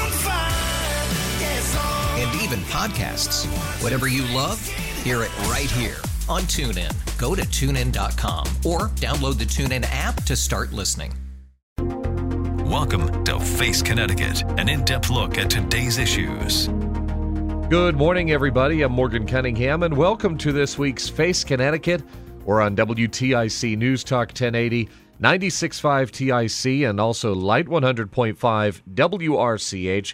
and even podcasts. Whatever you love, hear it right here on TuneIn. Go to tunein.com or download the TuneIn app to start listening. Welcome to Face Connecticut, an in depth look at today's issues. Good morning, everybody. I'm Morgan Cunningham, and welcome to this week's Face Connecticut. We're on WTIC News Talk 1080, 96.5 TIC, and also Light 100.5 WRCH.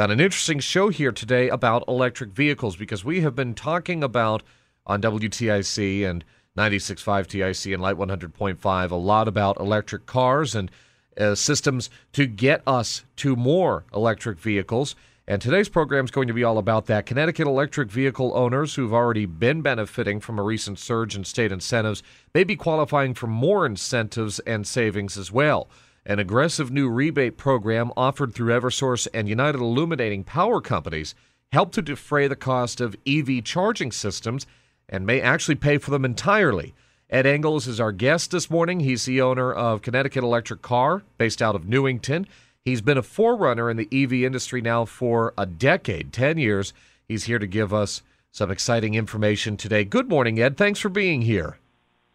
Got an interesting show here today about electric vehicles because we have been talking about on WTIC and 96.5 TIC and Light 100.5 a lot about electric cars and uh, systems to get us to more electric vehicles. And today's program is going to be all about that. Connecticut electric vehicle owners who've already been benefiting from a recent surge in state incentives may be qualifying for more incentives and savings as well. An aggressive new rebate program offered through Eversource and United Illuminating Power Companies help to defray the cost of EV charging systems and may actually pay for them entirely. Ed Engels is our guest this morning. He's the owner of Connecticut Electric Car, based out of Newington. He's been a forerunner in the EV industry now for a decade, 10 years. He's here to give us some exciting information today. Good morning, Ed. Thanks for being here.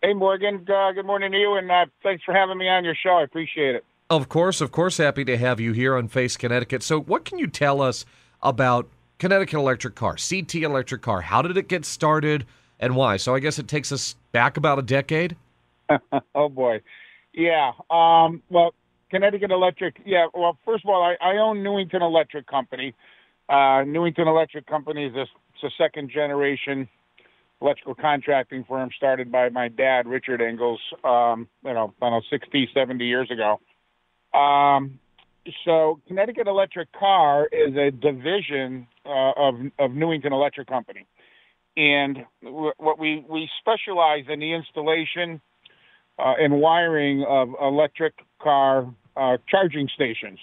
Hey, Morgan. Uh, good morning to you, and uh, thanks for having me on your show. I appreciate it. Of course, of course, happy to have you here on Face Connecticut. So, what can you tell us about Connecticut Electric Car, CT Electric Car? How did it get started and why? So, I guess it takes us back about a decade. oh boy, yeah. Um, well, Connecticut Electric. Yeah. Well, first of all, I, I own Newington Electric Company. Uh, Newington Electric Company is a, it's a second generation electrical contracting firm started by my dad, Richard Engels. Um, you know, I don't know, 60, 70 years ago. Um, so Connecticut Electric Car is a division uh, of of Newington Electric Company, and what we we specialize in the installation uh, and wiring of electric car uh, charging stations.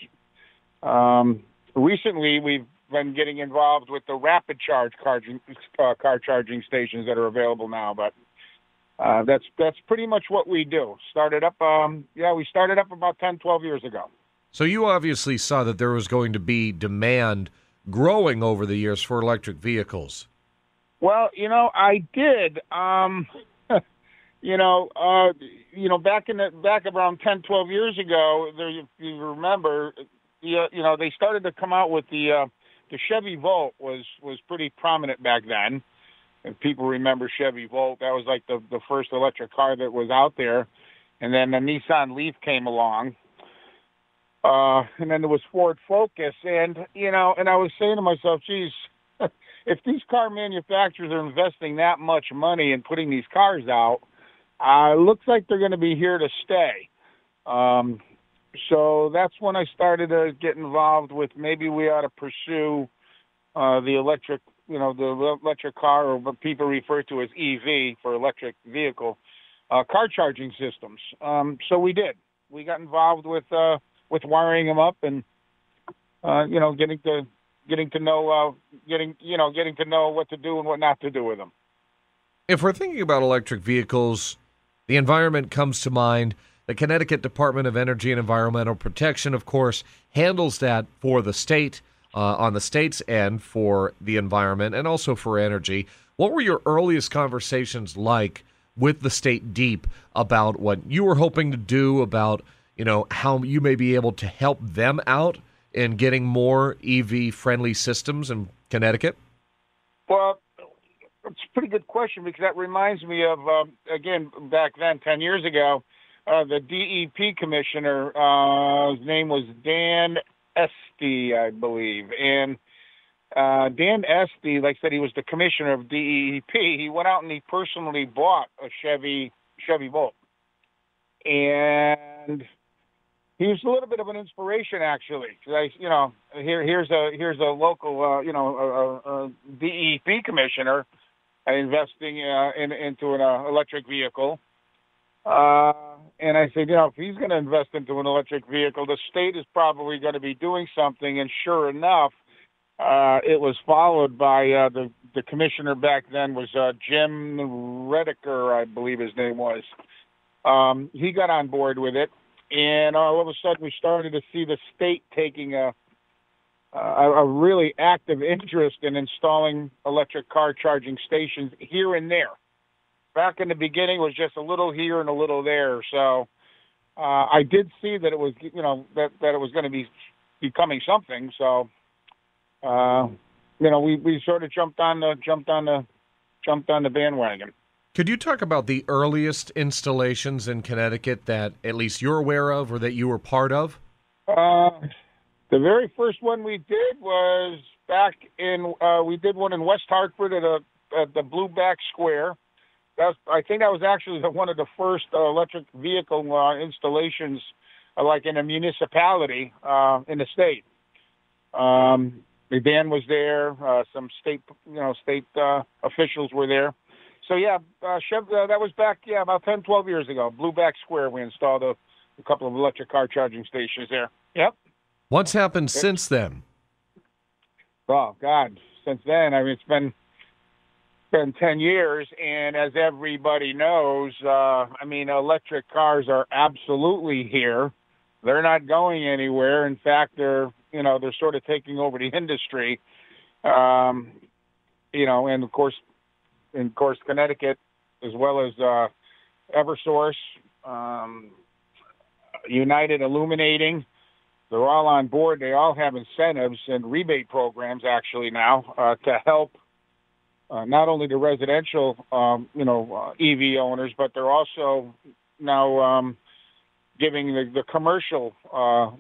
Um, recently, we've been getting involved with the rapid charge charging, uh, car charging stations that are available now, but uh, that's that's pretty much what we do. Started up, um, yeah, we started up about 10, 12 years ago. So, you obviously saw that there was going to be demand growing over the years for electric vehicles. Well, you know, I did. Um, you know, uh, you know, back in the back around 10, 12 years ago, there, if you remember, you, you know, they started to come out with the uh, the Chevy Volt was was pretty prominent back then. And people remember Chevy Volt. That was like the the first electric car that was out there. And then the Nissan Leaf came along. Uh, and then there was Ford Focus, and you know, and I was saying to myself, geez, if these car manufacturers are investing that much money in putting these cars out, uh, looks like they're going to be here to stay. Um, so that's when I started to get involved with maybe we ought to pursue uh, the electric, you know, the electric car, or what people refer to as EV for electric vehicle, uh, car charging systems. Um, so we did. We got involved with uh, with wiring them up and uh, you know getting to getting to know uh, getting you know getting to know what to do and what not to do with them. If we're thinking about electric vehicles, the environment comes to mind. The Connecticut Department of Energy and Environmental Protection, of course, handles that for the state uh, on the state's end for the environment and also for energy. What were your earliest conversations like with the state DEEP about what you were hoping to do, about you know how you may be able to help them out in getting more EV friendly systems in Connecticut? Well, it's a pretty good question because that reminds me of um, again back then, ten years ago, uh, the DEP commissioner. Uh, his name was Dan Esty, I believe, and uh, Dan Esty, like I said, he was the commissioner of DEP. He went out and he personally bought a Chevy Chevy Volt, and he was a little bit of an inspiration actually. I, you know, here here's a here's a local, uh, you know, a, a DEP commissioner investing uh, in, into an uh, electric vehicle. Uh, and I said, you know, if he's going to invest into an electric vehicle, the state is probably going to be doing something. And sure enough, uh, it was followed by uh, the the commissioner back then was uh, Jim Redeker, I believe his name was. Um, he got on board with it, and all of a sudden we started to see the state taking a a, a really active interest in installing electric car charging stations here and there. Back in the beginning, was just a little here and a little there. So uh, I did see that it was, you know, that that it was going to be becoming something. So, uh, you know, we, we sort of jumped on the jumped on the jumped on the bandwagon. Could you talk about the earliest installations in Connecticut that at least you're aware of or that you were part of? Uh, the very first one we did was back in. Uh, we did one in West Hartford at a at the Blueback Square. That's I think that was actually the, one of the first uh, electric vehicle uh, installations, uh, like in a municipality uh, in the state. Um, the band was there. Uh, some state, you know, state uh, officials were there. So yeah, uh, Chev, uh, that was back yeah about 10, 12 years ago. Blueback Square, we installed a, a couple of electric car charging stations there. Yep. What's happened since then? Oh God, since then, I mean, it's been been ten years, and as everybody knows, uh, I mean, electric cars are absolutely here. They're not going anywhere. In fact, they're you know they're sort of taking over the industry. Um, you know, and of course, in of course, Connecticut, as well as uh, EverSource, um, United Illuminating they're all on board. They all have incentives and rebate programs actually now uh, to help uh, not only the residential, um, you know, uh, EV owners, but they're also now um, giving the, the commercial, uh,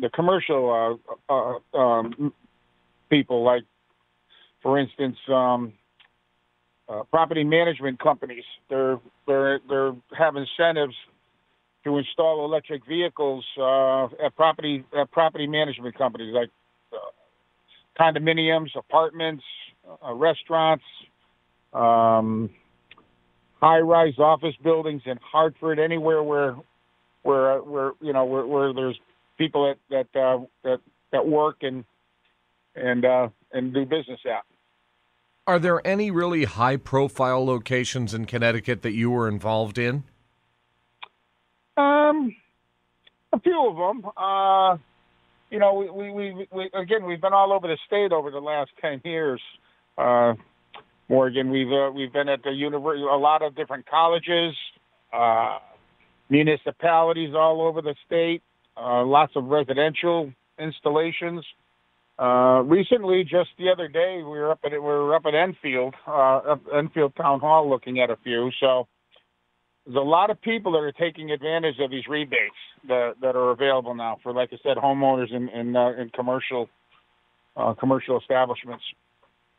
the commercial uh, uh, um, people, like, for instance, um, uh, property management companies. They're they're they're have incentives to install electric vehicles uh, at property at property management companies like condominiums, apartments, uh, restaurants, um, high-rise office buildings in Hartford, anywhere where where uh, where you know where, where there's people that that uh, that that work and and uh, and do business at. Are there any really high-profile locations in Connecticut that you were involved in? Um, a few of them. Uh, you know, we, we, we, we again we've been all over the state over the last ten years. Uh, Morgan, we've uh, we've been at the university, a lot of different colleges, uh, municipalities all over the state, uh, lots of residential installations. Uh, recently, just the other day, we were up at we were up at Enfield, uh, up Enfield Town Hall, looking at a few. So there's a lot of people that are taking advantage of these rebates that that are available now for, like I said, homeowners and and, uh, and commercial uh, commercial establishments.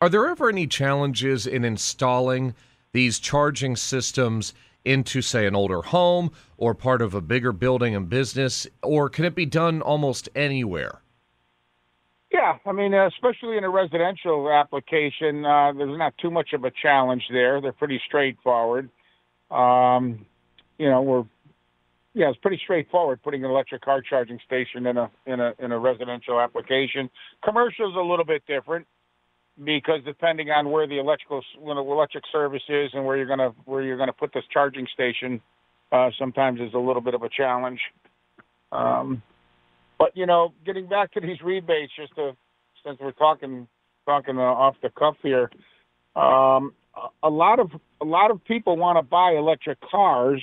Are there ever any challenges in installing these charging systems into, say, an older home or part of a bigger building and business, or can it be done almost anywhere? Yeah, I mean, uh, especially in a residential application, uh, there's not too much of a challenge there. They're pretty straightforward. Um, you know, we're yeah, it's pretty straightforward putting an electric car charging station in a in a in a residential application. Commercial is a little bit different because depending on where the electrical when the electric service is and where you're gonna where you're gonna put this charging station, uh, sometimes is a little bit of a challenge. Um, but you know, getting back to these rebates, just to, since we're talking talking uh, off the cuff here, um, a lot of a lot of people want to buy electric cars,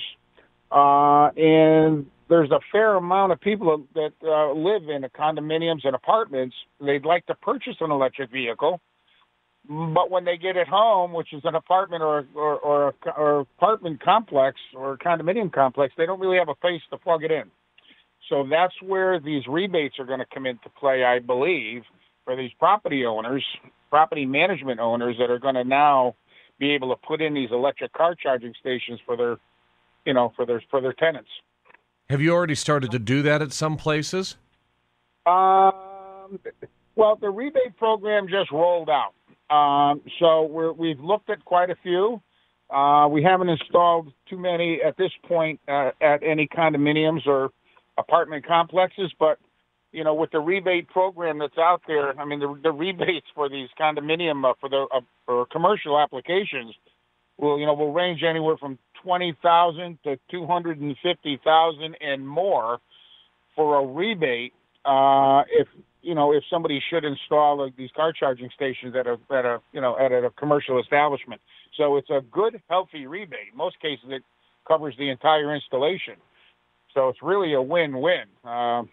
uh, and there's a fair amount of people that uh, live in condominiums and apartments. They'd like to purchase an electric vehicle, but when they get it home, which is an apartment or or or, a, or apartment complex or condominium complex, they don't really have a place to plug it in. So that's where these rebates are going to come into play, I believe, for these property owners, property management owners that are going to now be able to put in these electric car charging stations for their, you know, for their for their tenants. Have you already started to do that at some places? Um, well, the rebate program just rolled out. Um, so we're, we've looked at quite a few. Uh, we haven't installed too many at this point uh, at any condominiums or apartment complexes, but you know, with the rebate program that's out there, I mean, the, the rebates for these condominium uh, for the uh, for commercial applications will you know will range anywhere from twenty thousand to two hundred and fifty thousand and more for a rebate uh, if you know if somebody should install these car charging stations at a at a you know at a commercial establishment. So it's a good healthy rebate. In most cases, it covers the entire installation. So it's really a win-win. Uh,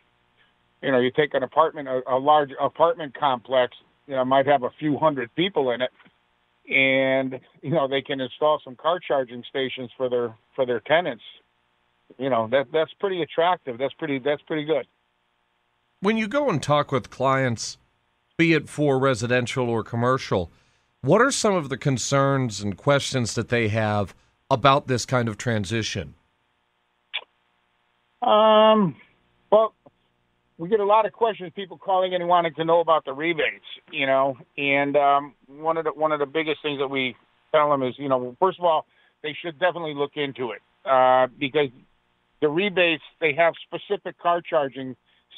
you know, you take an apartment, a, a large apartment complex, you know, might have a few hundred people in it, and you know they can install some car charging stations for their for their tenants. You know that that's pretty attractive. That's pretty that's pretty good. When you go and talk with clients, be it for residential or commercial, what are some of the concerns and questions that they have about this kind of transition? Um, well, we get a lot of questions, people calling in and wanting to know about the rebates, you know, and um, one of the one of the biggest things that we tell them is, you know, first of all, they should definitely look into it uh, because the rebates they have specific car charging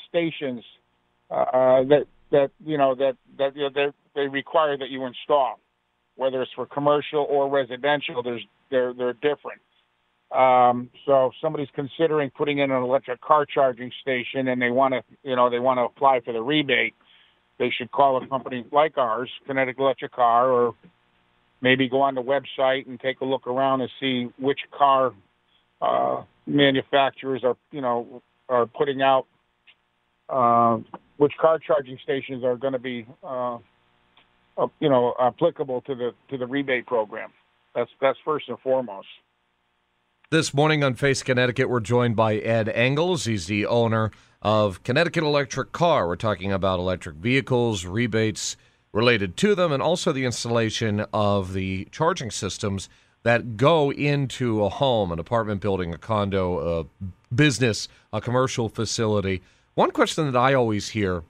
stations uh, that that you know that that you know, they, they require that you install, whether it's for commercial or residential. There's they're they're different. Um, so if somebody's considering putting in an electric car charging station and they want to, you know, they want to apply for the rebate, they should call a company like ours, Connecticut Electric Car, or maybe go on the website and take a look around and see which car uh, manufacturers are, you know, are putting out uh, which car charging stations are going to be, uh, you know, applicable to the to the rebate program. That's that's first and foremost. This morning on Face Connecticut, we're joined by Ed Engels. He's the owner of Connecticut Electric Car. We're talking about electric vehicles, rebates related to them, and also the installation of the charging systems that go into a home, an apartment building, a condo, a business, a commercial facility. One question that I always hear,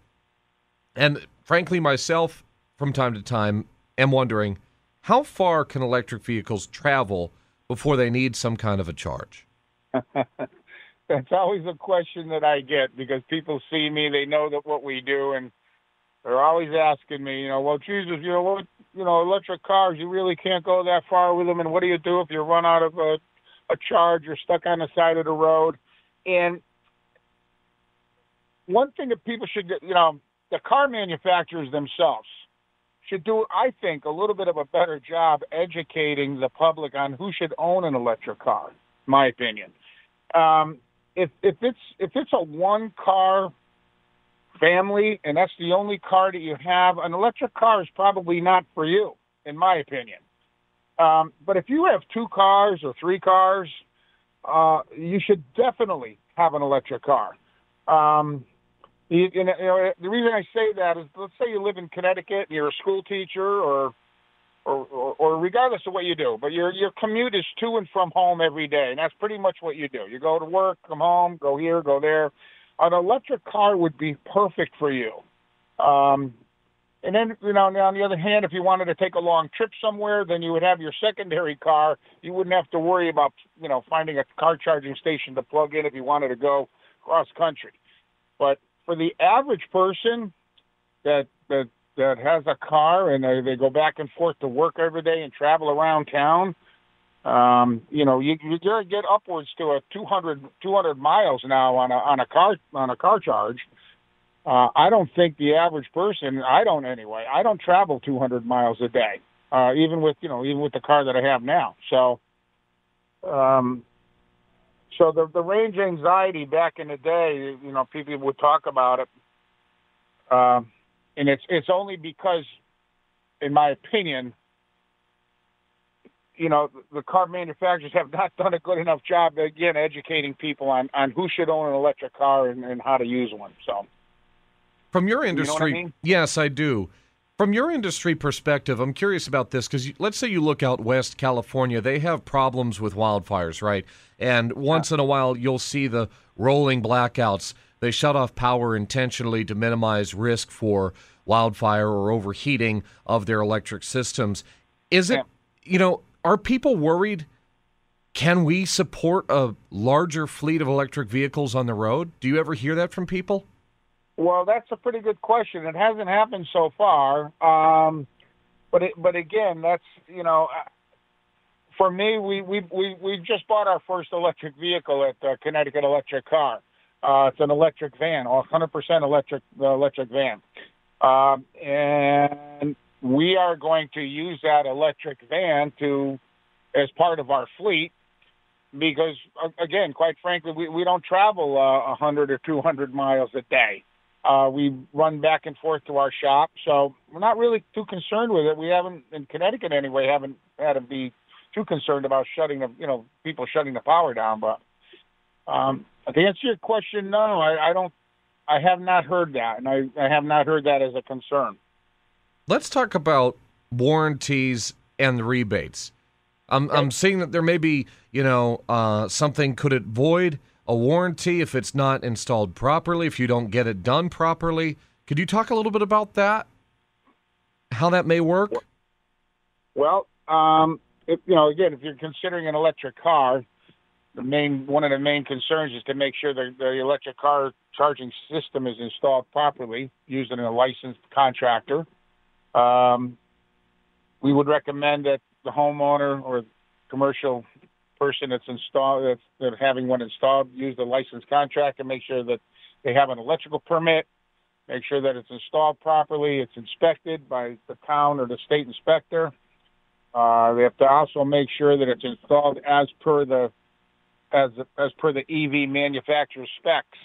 and frankly, myself from time to time, am wondering how far can electric vehicles travel? before they need some kind of a charge? That's always a question that I get because people see me, they know that what we do, and they're always asking me, you know, well, Jesus, you know what, you know, electric cars, you really can't go that far with them, and what do you do if you run out of a, a charge or stuck on the side of the road? And one thing that people should get, you know, the car manufacturers themselves should do, I think, a little bit of a better job educating the public on who should own an electric car. My opinion. Um, if if it's if it's a one car family and that's the only car that you have, an electric car is probably not for you, in my opinion. Um, but if you have two cars or three cars, uh, you should definitely have an electric car. Um, you, you know, the reason I say that is, let's say you live in Connecticut and you're a school teacher, or, or, or, or regardless of what you do, but your your commute is to and from home every day, and that's pretty much what you do. You go to work, come home, go here, go there. An electric car would be perfect for you. Um, and then, you know, on the other hand, if you wanted to take a long trip somewhere, then you would have your secondary car. You wouldn't have to worry about, you know, finding a car charging station to plug in if you wanted to go cross country. But for the average person that that that has a car and they, they go back and forth to work every day and travel around town, um, you know, you you get upwards to a 200, 200 miles now on a on a car on a car charge. Uh, I don't think the average person, I don't anyway, I don't travel 200 miles a day, uh, even with you know even with the car that I have now. So, um, so the the range anxiety back in the day, you know, people would talk about it, um, and it's it's only because in my opinion, you know, the car manufacturers have not done a good enough job again educating people on on who should own an electric car and, and how to use one. So, from your You know I industry, mean? yes, I do. From your industry perspective, I'm curious about this because let's say you look out west California, they have problems with wildfires, right? And once in a while, you'll see the rolling blackouts. They shut off power intentionally to minimize risk for wildfire or overheating of their electric systems. Is it, you know, are people worried? Can we support a larger fleet of electric vehicles on the road? Do you ever hear that from people? Well, that's a pretty good question. It hasn't happened so far, um, but it, but again, that's you know, uh, for me, we we we we just bought our first electric vehicle at uh, Connecticut Electric Car. Uh, it's an electric van, 100% electric uh, electric van, um, and we are going to use that electric van to as part of our fleet because again, quite frankly, we, we don't travel uh, 100 or 200 miles a day. Uh, we run back and forth to our shop, so we're not really too concerned with it. We haven't, in Connecticut anyway, haven't had to be too concerned about shutting the, you know, people shutting the power down. But um, to answer your question, no, I, I don't. I have not heard that, and I, I have not heard that as a concern. Let's talk about warranties and the rebates. I'm, I'm seeing that there may be, you know, uh, something could it void a warranty if it's not installed properly, if you don't get it done properly. Could you talk a little bit about that? How that may work? Well, um, if, you know, again, if you're considering an electric car, the main one of the main concerns is to make sure the, the electric car charging system is installed properly using a licensed contractor. Um, we would recommend that the homeowner or commercial person that's installed that's, that's having one installed use the licensed contractor. Make sure that they have an electrical permit. Make sure that it's installed properly. It's inspected by the town or the state inspector. Uh, they have to also make sure that it's installed as per the as as per the EV manufacturer's specs.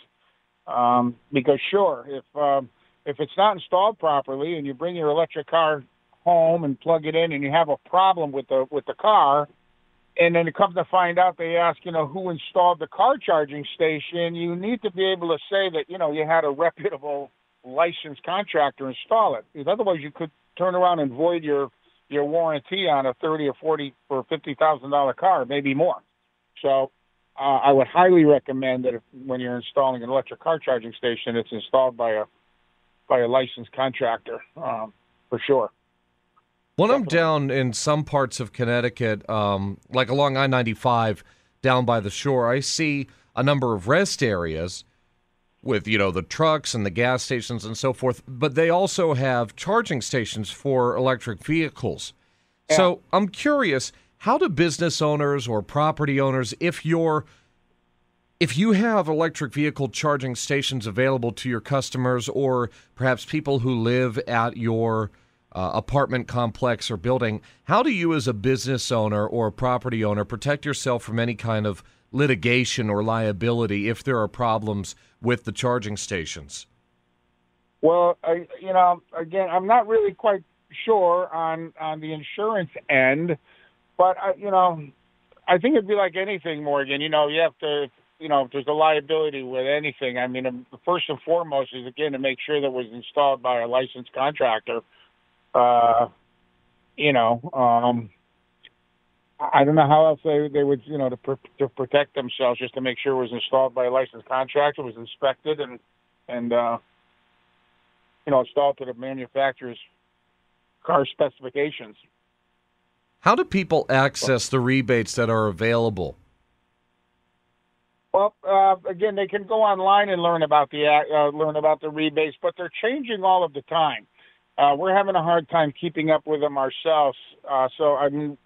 Um, because sure, if um, if it's not installed properly and you bring your electric car home and plug it in and you have a problem with the with the car, and then it comes to find out they ask you know who installed the car charging station, you need to be able to say that you know you had a reputable licensed contractor install it. Because otherwise, you could turn around and void your your warranty on a thirty or forty or fifty thousand dollar car, maybe more. So uh, I would highly recommend that if, when you're installing an electric car charging station, it's installed by a by a licensed contractor um, for sure. When I'm down in some parts of Connecticut, um, like along I 95 down by the shore, I see a number of rest areas with, you know, the trucks and the gas stations and so forth, but they also have charging stations for electric vehicles. So I'm curious, how do business owners or property owners, if you're if you have electric vehicle charging stations available to your customers or perhaps people who live at your uh, apartment complex or building, how do you as a business owner or a property owner protect yourself from any kind of litigation or liability if there are problems with the charging stations? Well, I, you know, again, I'm not really quite sure on on the insurance end, but I, you know, I think it'd be like anything, Morgan. You know, you have to, you know, if there's a liability with anything. I mean, um, first and foremost is again to make sure that was installed by a licensed contractor. Uh, you know, um, I don't know how else they they would, you know, to pr- to protect themselves, just to make sure it was installed by a licensed contractor, was inspected, and and uh, you know, installed to the manufacturer's car specifications. How do people access the rebates that are available? Well, uh, again, they can go online and learn about the uh, learn about the rebates, but they're changing all of the time. Uh, we're having a hard time keeping up with them ourselves. Uh, so I mean,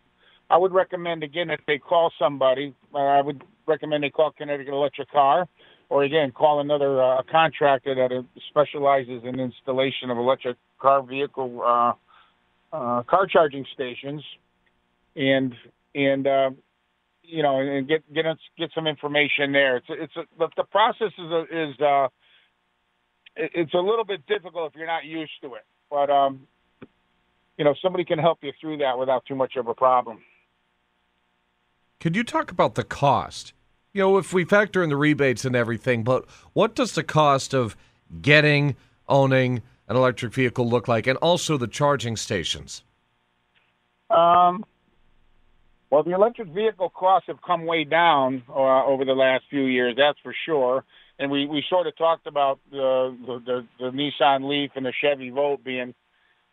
I would recommend again if they call somebody, uh, I would recommend they call Connecticut Electric Car, or again call another uh, contractor that specializes in installation of electric car vehicle uh, uh, car charging stations, and and uh, you know and get get get some information there. It's it's a, the, the process is a, is uh, it's a little bit difficult if you're not used to it, but um, you know somebody can help you through that without too much of a problem. Could you talk about the cost? You know, if we factor in the rebates and everything, but what does the cost of getting, owning an electric vehicle look like, and also the charging stations? Um, well, the electric vehicle costs have come way down uh, over the last few years, that's for sure. And we, we sort of talked about the, the, the, the Nissan Leaf and the Chevy Volt being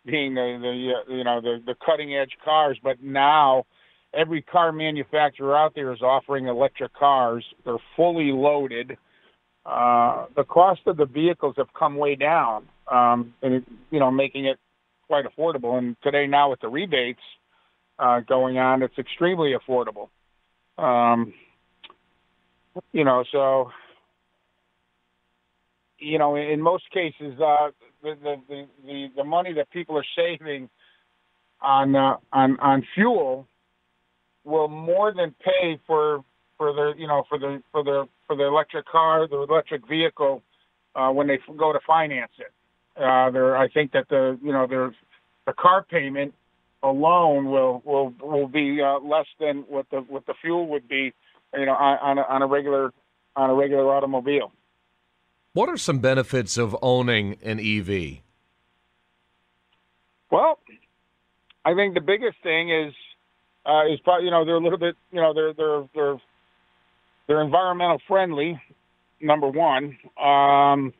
being the, the uh, you know the, the cutting edge cars, but now every car manufacturer out there is offering electric cars. They're fully loaded. Uh, the cost of the vehicles have come way down, um, and it, you know making it quite affordable. And today now with the rebates uh, going on, it's extremely affordable. Um, you know, so you know, in most cases, uh, the, the the the money that people are saving on uh, on on fuel will more than pay for for the you know for the for the for the electric car, the electric vehicle uh, when they go to finance it. Uh, there, I think that the you know there's the car payment alone will will will be uh, less than what the what the fuel would be, you know, on, on a, on a regular on a regular automobile. What are some benefits of owning an EV? Well, I think the biggest thing is uh, is probably you know they're a little bit you know they're they're they're they're environmental friendly. Number one, um,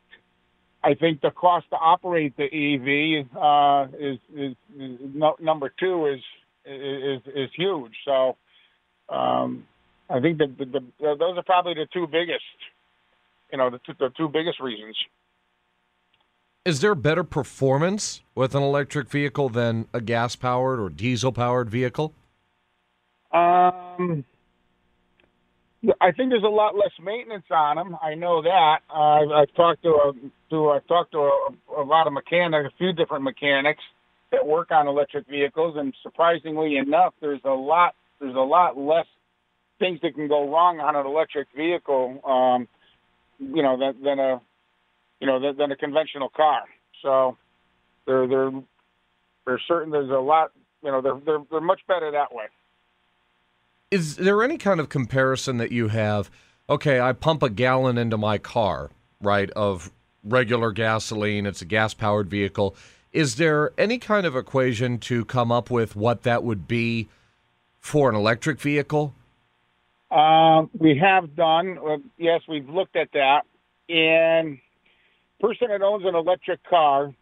I think the cost to operate the EV uh, is, is, is number two is is is huge. So um, I think that the, the, those are probably the two biggest you know the two, the two biggest reasons. Is there better performance with an electric vehicle than a gas powered or diesel powered vehicle? Um, I think there's a lot less maintenance on them. I know that. Uh, I've, I've talked to a, to I've talked to a, a lot of mechanics, a few different mechanics that work on electric vehicles, and surprisingly enough, there's a lot there's a lot less things that can go wrong on an electric vehicle. Um, you know, than, than a, you know, than, than a conventional car. So they're they're they're certain there's a lot. You know, they're they're they're much better that way. Is there any kind of comparison that you have? Okay, I pump a gallon into my car, right, of regular gasoline. It's a gas powered vehicle. Is there any kind of equation to come up with what that would be for an electric vehicle? Um, we have done. Uh, yes, we've looked at that. And person that owns an electric car,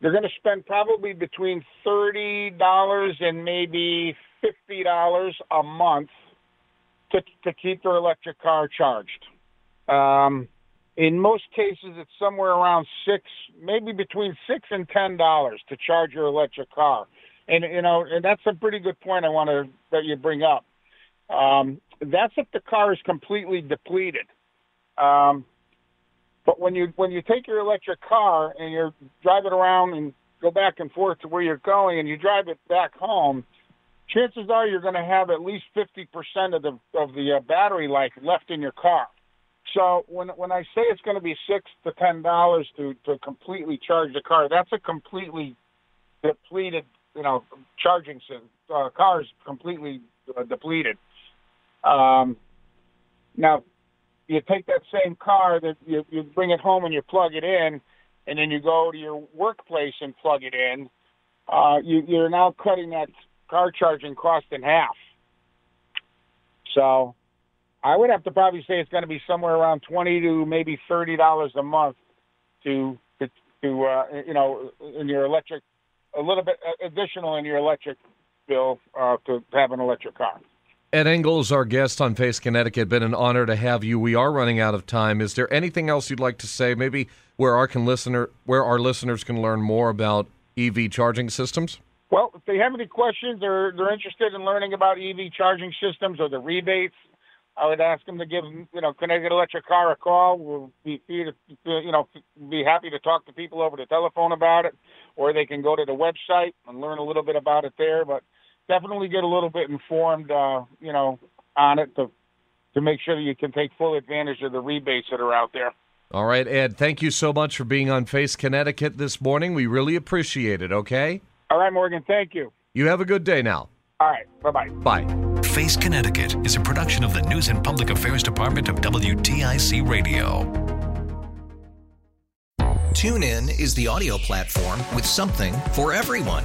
they're going to spend probably between thirty dollars and maybe fifty dollars a month to to keep their electric car charged. Um, in most cases, it's somewhere around six, maybe between six and ten dollars to charge your electric car. And you know, and that's a pretty good point I want to that you bring up. Um, that's if the car is completely depleted. Um, but when you when you take your electric car and you're driving around and go back and forth to where you're going, and you drive it back home, chances are you're going to have at least fifty percent of the of the uh, battery life left in your car. So when when I say it's going to be six to ten dollars to to completely charge the car, that's a completely depleted, you know, charging uh, car is completely uh, depleted. Um, now, you take that same car that you, you bring it home and you plug it in, and then you go to your workplace and plug it in. Uh, you, you're now cutting that car charging cost in half. So, I would have to probably say it's going to be somewhere around twenty to maybe thirty dollars a month to to, to uh, you know in your electric a little bit additional in your electric bill uh, to have an electric car. Ed Engels, our guest on Face Connecticut, been an honor to have you. We are running out of time. Is there anything else you'd like to say? Maybe where our can listener, where our listeners can learn more about EV charging systems. Well, if they have any questions or they're interested in learning about EV charging systems or the rebates, I would ask them to give you know Connecticut Electric Car a call. We'll be you know be happy to talk to people over the telephone about it, or they can go to the website and learn a little bit about it there. But definitely get a little bit informed, uh, you know, on it to to make sure that you can take full advantage of the rebates that are out there. All right, Ed. Thank you so much for being on Face Connecticut this morning. We really appreciate it. Okay. All right, Morgan. Thank you. You have a good day now. All right. Bye bye. Bye. Face Connecticut is a production of the News and Public Affairs Department of WTIC Radio. TuneIn is the audio platform with something for everyone.